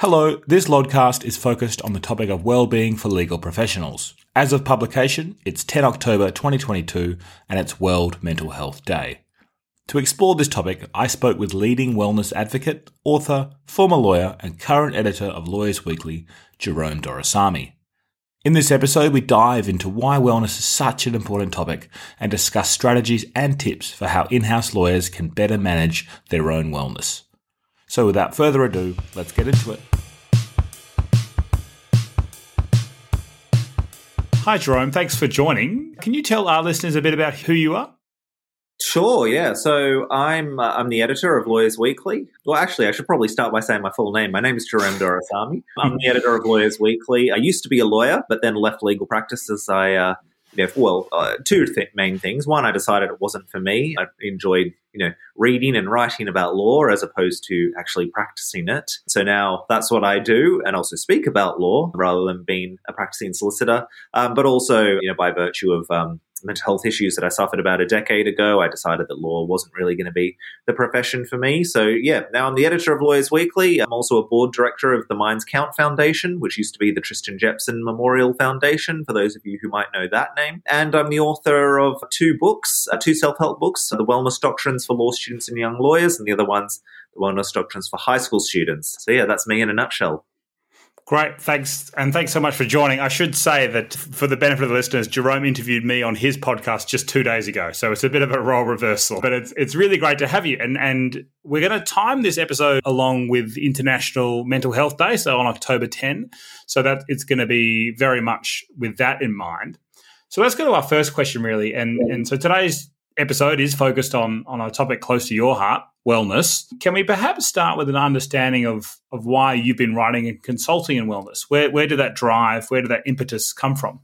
Hello, this Lodcast is focused on the topic of well-being for legal professionals. As of publication, it's 10 October 2022 and it's World Mental Health Day. To explore this topic, I spoke with leading wellness advocate, author, former lawyer, and current editor of Lawyers Weekly, Jerome Doraisamy. In this episode, we dive into why wellness is such an important topic and discuss strategies and tips for how in-house lawyers can better manage their own wellness. So without further ado, let's get into it. Hi, Jerome. Thanks for joining. Can you tell our listeners a bit about who you are? Sure, yeah. So I'm uh, I'm the editor of Lawyers Weekly. Well, actually, I should probably start by saying my full name. My name is Jerome Doraisamy. I'm the editor of Lawyers Weekly. I used to be a lawyer, but then left legal practice as I uh, you know, well, uh, two th- main things. One, I decided it wasn't for me. I enjoyed, you know, reading and writing about law as opposed to actually practicing it. So now that's what I do, and also speak about law rather than being a practicing solicitor. Um, but also, you know, by virtue of um, mental health issues that I suffered about a decade ago, I decided that law wasn't really going to be the profession for me. So, yeah, now I'm the editor of Lawyers Weekly. I'm also a board director of the Minds Count Foundation, which used to be the Tristan Jepson Memorial Foundation, for those of you who might know that name. And I'm the author of two books, uh, two self help books The Wellness Doctrines for Law Students and Young Lawyers, and the other one's The Wellness Doctrines for High School Students. So, yeah, that's me in a nutshell. Great, thanks, and thanks so much for joining. I should say that for the benefit of the listeners, Jerome interviewed me on his podcast just two days ago, so it's a bit of a role reversal. But it's it's really great to have you, and and we're going to time this episode along with International Mental Health Day, so on October 10. So that it's going to be very much with that in mind. So let's go to our first question, really, and and so today's episode is focused on on a topic close to your heart, wellness. Can we perhaps start with an understanding of of why you've been writing and consulting in wellness? Where where did that drive, where did that impetus come from?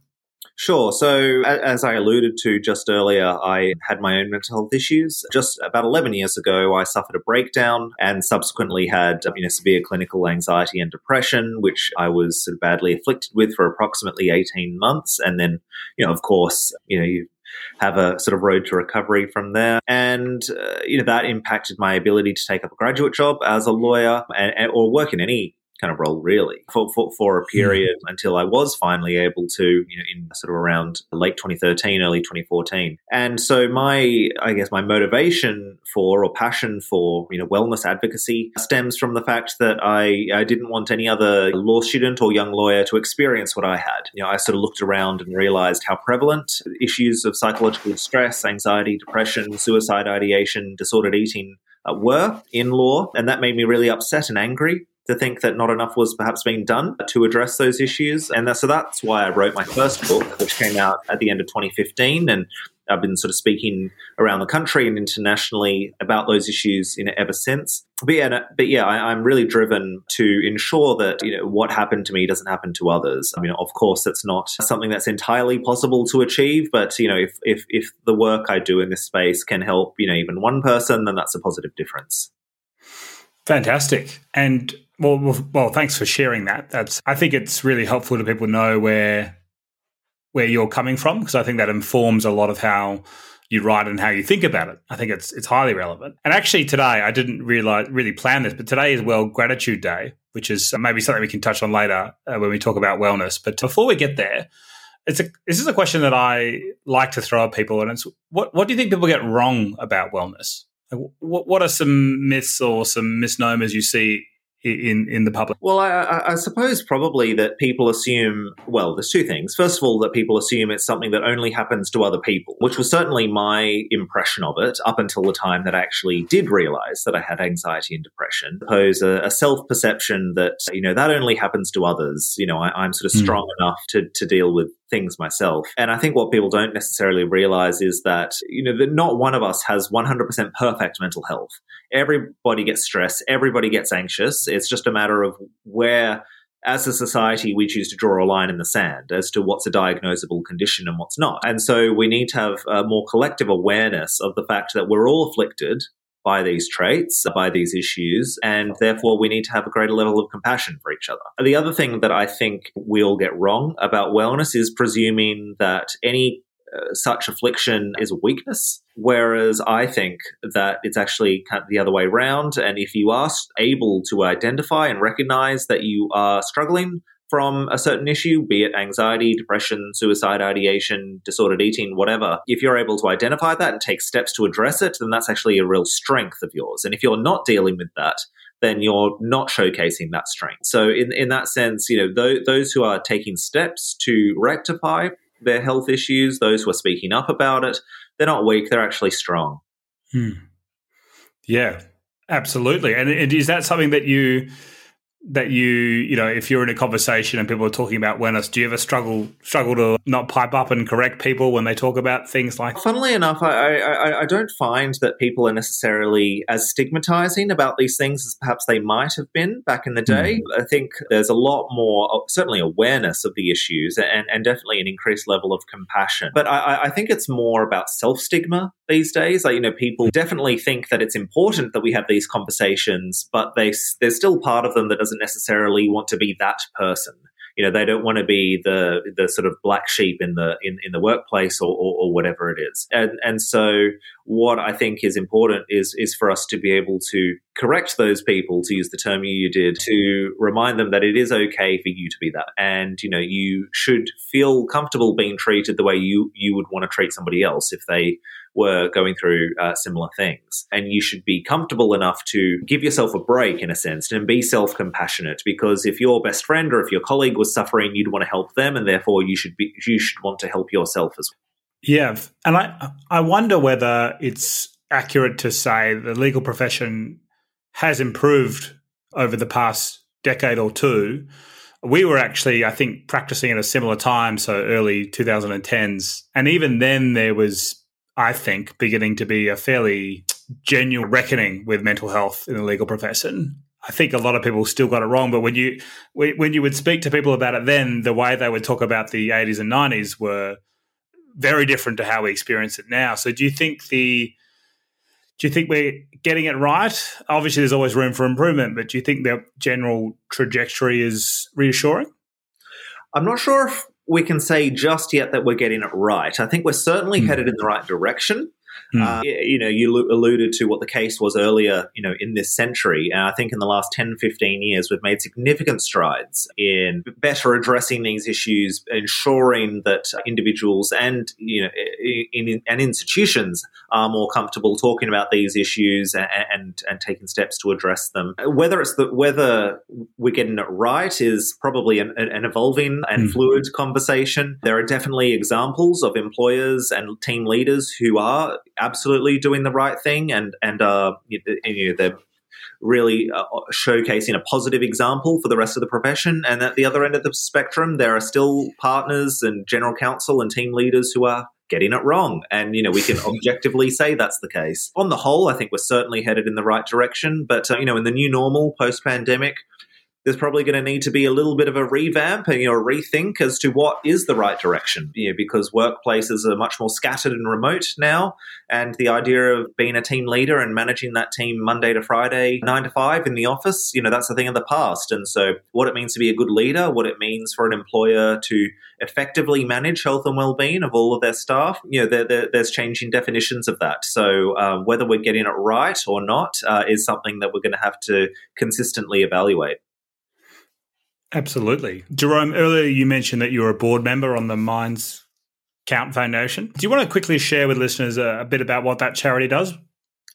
Sure. So, as I alluded to just earlier, I had my own mental health issues. Just about 11 years ago, I suffered a breakdown and subsequently had um, you know, severe clinical anxiety and depression, which I was sort of badly afflicted with for approximately 18 months. And then, you know, of course, you know, you have a sort of road to recovery from there. And, uh, you know, that impacted my ability to take up a graduate job as a lawyer and, or work in any kind of role really for, for, for a hmm. period mm. until I was finally able to, you know, in sort of around late 2013, early 2014. And so my, I guess my motivation for or passion for, you know, wellness advocacy stems from the fact that I, I didn't want any other law student or young lawyer to experience what I had. You know, I sort of looked around and realized how prevalent issues of psychological stress, anxiety, depression, suicide ideation, disordered eating uh, were in law. And that made me really upset and angry to think that not enough was perhaps being done to address those issues. And that, so that's why I wrote my first book, which came out at the end of 2015. And I've been sort of speaking around the country and internationally about those issues you know, ever since. But yeah, but yeah, I, am really driven to ensure that you know what happened to me doesn't happen to others. I mean, of course, that's not something that's entirely possible to achieve. But you know, if if if the work I do in this space can help you know even one person, then that's a positive difference. Fantastic. And well, well, well, thanks for sharing that. That's I think it's really helpful to people know where where you're coming from because I think that informs a lot of how you write and how you think about it. I think it's it's highly relevant. And actually, today I didn't realize really plan this, but today is World Gratitude Day, which is maybe something we can touch on later uh, when we talk about wellness. But before we get there, it's a this is a question that I like to throw at people, and it's what what do you think people get wrong about wellness? What what are some myths or some misnomers you see in in the public? Well, I, I, suppose probably that people assume. Well, there's two things. First of all, that people assume it's something that only happens to other people, which was certainly my impression of it up until the time that I actually did realize that I had anxiety and depression. I suppose a, a self perception that you know that only happens to others. You know, I, am sort of hmm. strong mm. enough to to deal with things myself. And I think what people don't necessarily realize is that, you know, that not one of us has 100% perfect mental health. Everybody gets stressed, everybody gets anxious. It's just a matter of where as a society, we choose to draw a line in the sand as to what's a diagnosable condition and what's not. And so we need to have a more collective awareness of the fact that we're all afflicted by these traits, by these issues, and therefore we need to have a greater level of compassion for each other. The other thing that I think we all get wrong about wellness is presuming that any uh, such affliction is a weakness. Whereas I think that it's actually kind of the other way around. And if you are able to identify and recognize that you are struggling from a certain issue, be it anxiety, depression, suicide ideation, disordered eating, whatever, if you're able to identify that and take steps to address it, then that's actually a real strength of yours. And if you're not dealing with that, then you're not showcasing that strength. So in, in that sense, you know, th- those who are taking steps to rectify their health issues, those who are speaking up about it, they're not weak, they're actually strong. Hmm. Yeah, absolutely. And, and is that something that you that you you know if you're in a conversation and people are talking about wellness do you ever struggle struggle to not pipe up and correct people when they talk about things like funnily enough I, I, I don't find that people are necessarily as stigmatizing about these things as perhaps they might have been back in the day mm. i think there's a lot more certainly awareness of the issues and, and definitely an increased level of compassion but i, I think it's more about self-stigma these days like you know people definitely think that it's important that we have these conversations but they there's still part of them that doesn't necessarily want to be that person. You know, they don't want to be the the sort of black sheep in the in, in the workplace or, or, or whatever it is. And and so what I think is important is is for us to be able to correct those people, to use the term you did, to remind them that it is okay for you to be that. And, you know, you should feel comfortable being treated the way you you would want to treat somebody else if they were going through uh, similar things. And you should be comfortable enough to give yourself a break in a sense and be self compassionate because if your best friend or if your colleague was suffering, you'd want to help them and therefore you should be, you should want to help yourself as well. Yeah. And I, I wonder whether it's accurate to say the legal profession has improved over the past decade or two. We were actually, I think, practicing at a similar time, so early 2010s. And even then, there was I think, beginning to be a fairly genuine reckoning with mental health in the legal profession. I think a lot of people still got it wrong, but when you when you would speak to people about it then, the way they would talk about the 80s and 90s were very different to how we experience it now. So do you think the do you think we're getting it right? Obviously there's always room for improvement, but do you think the general trajectory is reassuring? I'm not sure if we can say just yet that we're getting it right. I think we're certainly mm. headed in the right direction. Mm. Uh, you know, you alluded to what the case was earlier, you know, in this century. And I think in the last 10, 15 years, we've made significant strides in better addressing these issues, ensuring that individuals and, you know, in, in, and institutions are more comfortable talking about these issues and, and, and taking steps to address them. Whether it's the, whether we're getting it right is probably an, an evolving and mm. fluid conversation. There are definitely examples of employers and team leaders who are absolutely doing the right thing and and uh, you know, they're really uh, showcasing a positive example for the rest of the profession. And at the other end of the spectrum, there are still partners and general counsel and team leaders who are getting it wrong. And, you know, we can objectively say that's the case. On the whole, I think we're certainly headed in the right direction. But, uh, you know, in the new normal post pandemic, there's probably going to need to be a little bit of a revamp and you know, a rethink as to what is the right direction. You know, because workplaces are much more scattered and remote now, and the idea of being a team leader and managing that team Monday to Friday, nine to five in the office, you know, that's a thing of the past. And so, what it means to be a good leader, what it means for an employer to effectively manage health and well-being of all of their staff, you know, there, there, there's changing definitions of that. So, um, whether we're getting it right or not uh, is something that we're going to have to consistently evaluate. Absolutely. Jerome, earlier you mentioned that you're a board member on the Minds Count Foundation. Do you want to quickly share with listeners a, a bit about what that charity does?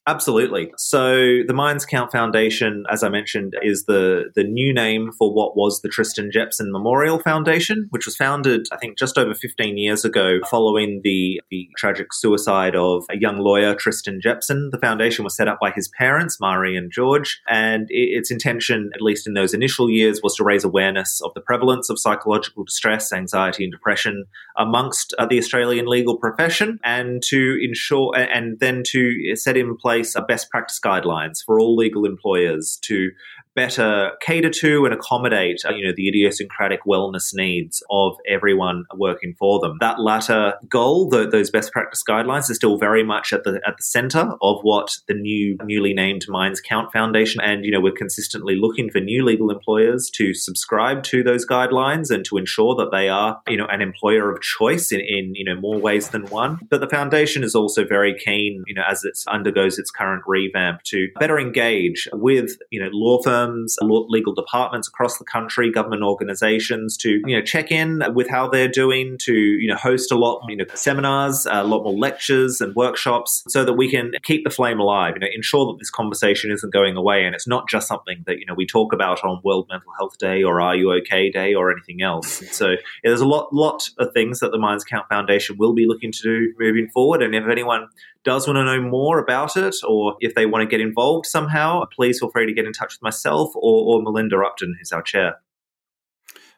Absolutely. So the Minds Count Foundation, as I mentioned, is the the new name for what was the Tristan Jepson Memorial Foundation, which was founded, I think, just over 15 years ago, following the the tragic suicide of a young lawyer, Tristan Jepson. The foundation was set up by his parents, Mari and George, and its intention, at least in those initial years, was to raise awareness of the prevalence of psychological distress, anxiety, and depression amongst uh, the Australian legal profession, and to ensure, and then to set in place place best practice guidelines for all legal employers to better cater to and accommodate, you know, the idiosyncratic wellness needs of everyone working for them. That latter goal, the, those best practice guidelines, are still very much at the at the center of what the new newly named Minds Count Foundation, and you know, we're consistently looking for new legal employers to subscribe to those guidelines and to ensure that they are, you know, an employer of choice in, in you know more ways than one. But the foundation is also very keen, you know, as it undergoes its current revamp, to better engage with you know law firms, legal departments across the country, government organizations to you know check in with how they're doing, to you know host a lot you know seminars, a lot more lectures and workshops, so that we can keep the flame alive. You know, ensure that this conversation isn't going away, and it's not just something that you know we talk about on World Mental Health Day or Are You OK Day or anything else. And so yeah, there's a lot lot of things that the Minds Count Foundation will be looking to do moving forward, and if anyone does want to know more about it, or if they want to get involved somehow, please feel free to get in touch with myself or, or Melinda Upton, who's our chair.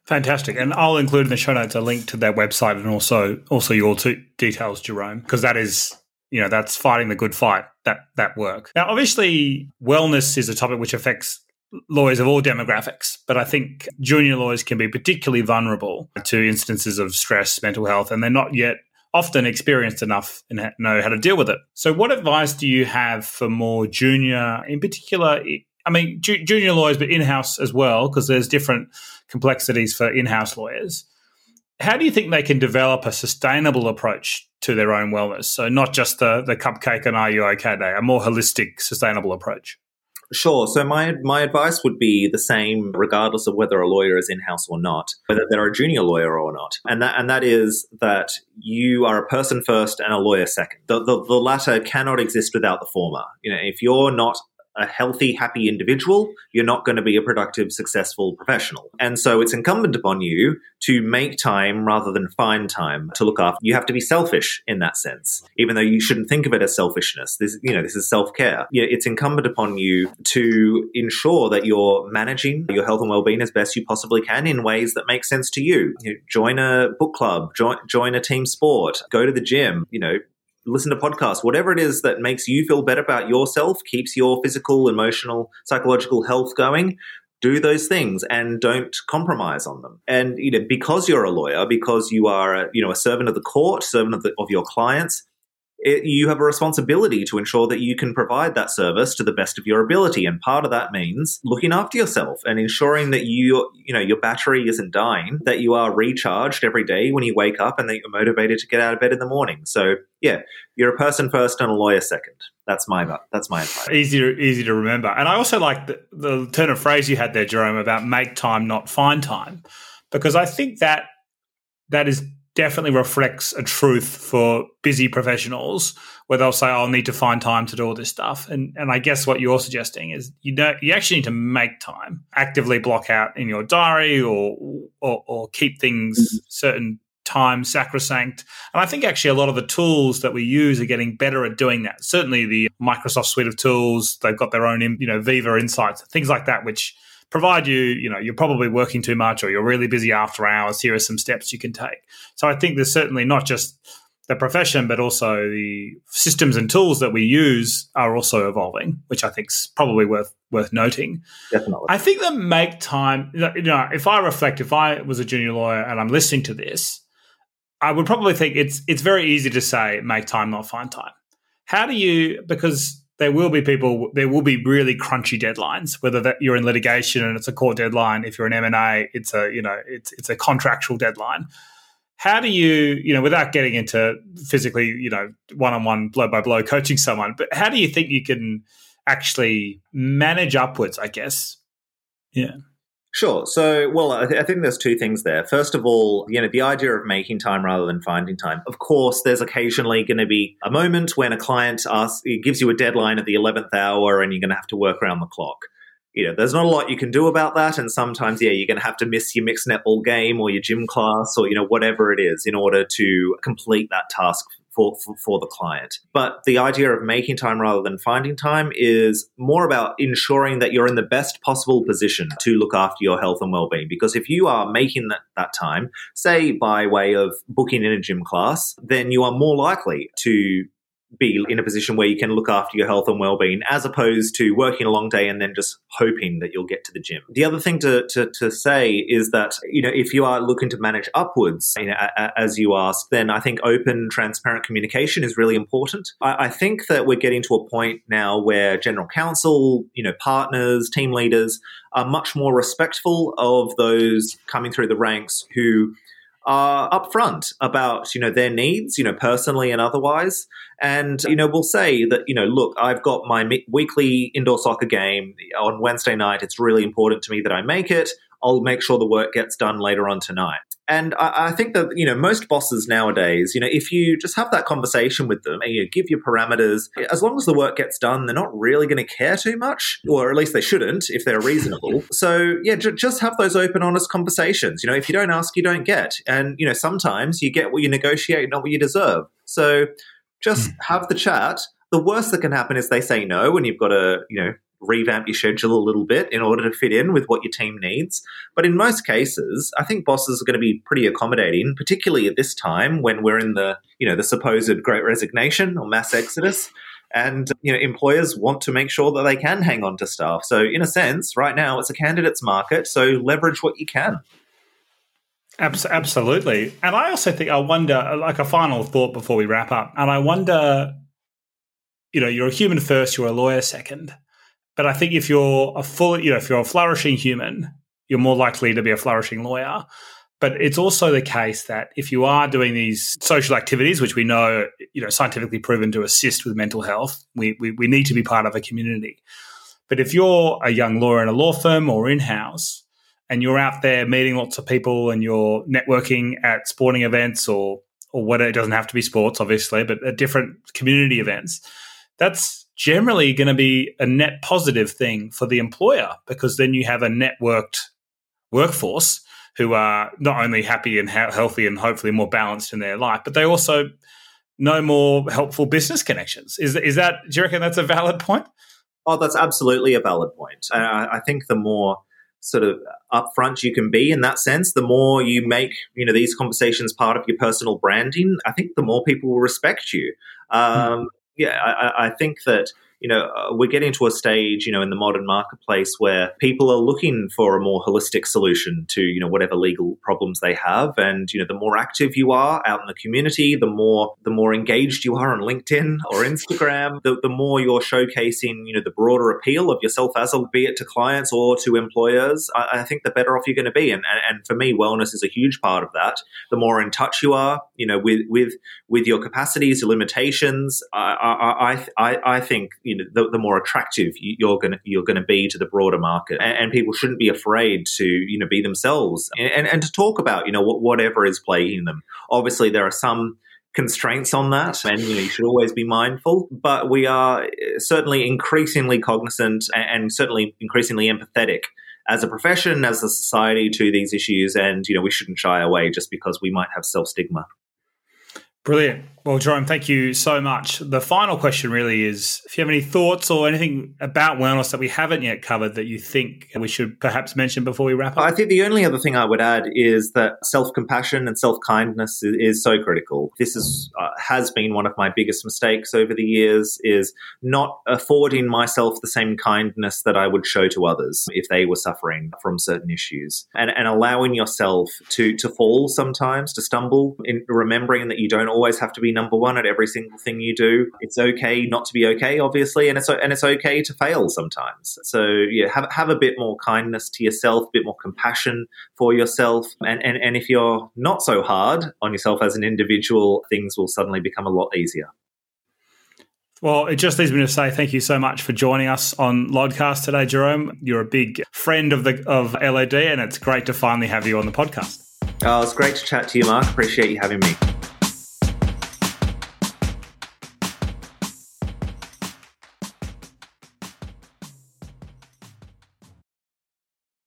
Fantastic, and I'll include in the show notes a link to their website and also also your two details, Jerome, because that is you know that's fighting the good fight that that work. Now, obviously, wellness is a topic which affects lawyers of all demographics, but I think junior lawyers can be particularly vulnerable to instances of stress, mental health, and they're not yet often experienced enough and know how to deal with it. So, what advice do you have for more junior, in particular? I mean, ju- junior lawyers, but in house as well, because there's different complexities for in house lawyers. How do you think they can develop a sustainable approach to their own wellness? So, not just the, the cupcake and are you okay day, a more holistic, sustainable approach. Sure. So my my advice would be the same, regardless of whether a lawyer is in house or not, whether they're a junior lawyer or not, and that and that is that you are a person first and a lawyer second. The, the the latter cannot exist without the former. You know, if you're not a healthy, happy individual, you're not going to be a productive, successful professional. And so it's incumbent upon you to make time rather than find time to look after. You have to be selfish in that sense, even though you shouldn't think of it as selfishness. This, you know, this is self care. It's incumbent upon you to ensure that you're managing your health and well being as best you possibly can in ways that make sense to you. you know, join a book club, join, join a team sport, go to the gym, you know, listen to podcasts, whatever it is that makes you feel better about yourself, keeps your physical, emotional, psychological health going. Do those things and don't compromise on them. And you know, because you're a lawyer, because you are a, you know a servant of the court, servant of, the, of your clients, it, you have a responsibility to ensure that you can provide that service to the best of your ability. And part of that means looking after yourself and ensuring that you, you know, your battery isn't dying, that you are recharged every day when you wake up and that you're motivated to get out of bed in the morning. So yeah, you're a person first and a lawyer second. That's my that's my advice. Easy to, easy to remember. And I also like the, the turn of phrase you had there, Jerome, about make time, not find time, because I think that that is definitely reflects a truth for busy professionals where they'll say, oh, I'll need to find time to do all this stuff. And and I guess what you're suggesting is you don't you actually need to make time, actively block out in your diary or or, or keep things mm-hmm. certain time sacrosanct. And I think actually a lot of the tools that we use are getting better at doing that. Certainly the Microsoft suite of tools, they've got their own, you know, Viva Insights, things like that, which provide you, you know, you're probably working too much or you're really busy after hours. Here are some steps you can take. So I think there's certainly not just the profession, but also the systems and tools that we use are also evolving, which I think is probably worth worth noting. Definitely. I think that make time. You know, if I reflect, if I was a junior lawyer and I'm listening to this, I would probably think it's it's very easy to say make time, not find time. How do you? Because there will be people, there will be really crunchy deadlines. Whether that you're in litigation and it's a court deadline, if you're an M and A, it's a you know it's it's a contractual deadline. How do you you know without getting into physically you know one on one blow by blow coaching someone, but how do you think you can actually manage upwards? I guess, yeah. Sure. So, well, I, th- I, think there's two things there. First of all, you know, the idea of making time rather than finding time. Of course, there's occasionally going to be a moment when a client asks, gives you a deadline at the 11th hour and you're going to have to work around the clock. You know, there's not a lot you can do about that. And sometimes, yeah, you're going to have to miss your mixed netball game or your gym class or, you know, whatever it is in order to complete that task for, for, for, the client. But the idea of making time rather than finding time is more about ensuring that you're in the best possible position to look after your health and well-being. Because if you are making that, that time, say by way of booking in a gym class, then you are more likely to be in a position where you can look after your health and well-being as opposed to working a long day and then just hoping that you'll get to the gym. The other thing to, to, to say is that, you know, if you are looking to manage upwards, you know, as you ask then I think open, transparent communication is really important. I, I think that we're getting to a point now where general counsel, you know, partners, team leaders are much more respectful of those coming through the ranks who are upfront about you know their needs you know personally and otherwise. And you know we'll say that you know look i've got my weekly indoor soccer game on wednesday night. It's really important to me that i make it. I'll make sure the work gets done later on tonight and I, I, think that you know most bosses nowadays, you know, if you just have that conversation with them and you give your parameters, as long as the work gets done, they're not really going to care too much, or at least they shouldn't if they're reasonable. so yeah, j- just have those open, honest conversations. You know, if you don't ask, you don't get, and you know sometimes you get what you negotiate, not what you deserve. So just mm. have the chat. The worst that can happen is they say no, and you've got to you know revamp your schedule a little bit in order to fit in with what your team needs. But in most cases, I think bosses are going to be pretty accommodating, particularly at this time when we're in the, you know, the supposed great resignation or mass exodus. And you know, employers want to make sure that they can hang on to staff. So, in a sense, right now it's a candidates market. So, leverage what you can. Absolutely. And I also think I wonder, like a final thought before we wrap up, and I wonder, you know, you're a human first, you're a lawyer second. But I think if you're a full, you know, if you're a flourishing human, you're more likely to be a flourishing lawyer. But it's also the case that if you are doing these social activities, which we know, you know, scientifically proven to assist with mental health, we, we, we need to be part of a community. But if you're a young lawyer in a law firm or in house, and you're out there meeting lots of people and you're networking at sporting events or or whatever it doesn't have to be sports obviously but at different community events that's generally going to be a net positive thing for the employer because then you have a networked workforce who are not only happy and healthy and hopefully more balanced in their life, but they also know more helpful business connections. Is is that? Do you reckon that's a valid point? Oh, that's absolutely a valid point. I, I think the more sort of upfront you can be in that sense, the more you make you know these conversations part of your personal branding. I think the more people will respect you. Um, yeah, I, I think that you know, uh, we're getting to a stage, you know, in the modern marketplace where people are looking for a more holistic solution to, you know, whatever legal problems they have. And, you know, the more active you are out in the community, the more, the more engaged you are on LinkedIn or Instagram, the, the more you're showcasing, you know, the broader appeal of yourself as a, be it to clients or to employers, I, I think the better off you're going to be. And, and, and for me, wellness is a huge part of that. The more in touch you are, you know, with, with, with your capacities, your limitations, I, I, I, I think, you know the, the more attractive you're going to you're going to be to the broader market, and, and, people shouldn't be afraid to you know be themselves and, and, and to talk about you know whatever is plaguing them. Obviously, there are some constraints on that, and you know you should always be mindful. But we are uh, certainly increasingly cognizant and certainly increasingly empathetic as a profession, as a society to these issues, and you know we shouldn't shy away just because we might have self stigma. Brilliant. Well, Jerome, thank you so much. The final question really is if you have any thoughts or anything about wellness that we haven't yet covered that you think we should perhaps mention before we wrap up. I think the only other thing I would add is that self compassion and self kindness is, is, so critical. This is, uh, has been one of my biggest mistakes over the years is not affording myself the same kindness that I would show to others if they were suffering from certain issues and, and allowing yourself to, to fall sometimes, to stumble in remembering that you don't always have to be number one at every single thing you do. It's okay not to be okay, obviously, and it's and it's okay to fail sometimes. So yeah, have have a bit more kindness to yourself, a bit more compassion for yourself, and and and if you're not so hard on yourself as an individual, things will suddenly become a lot easier. Well, it just leaves me to say thank you so much for joining us on Lodcast today, Jerome. You're a big friend of the of LOD, and it's great to finally have you on the podcast. Oh, it's great to chat to you, Mark. Appreciate you having me.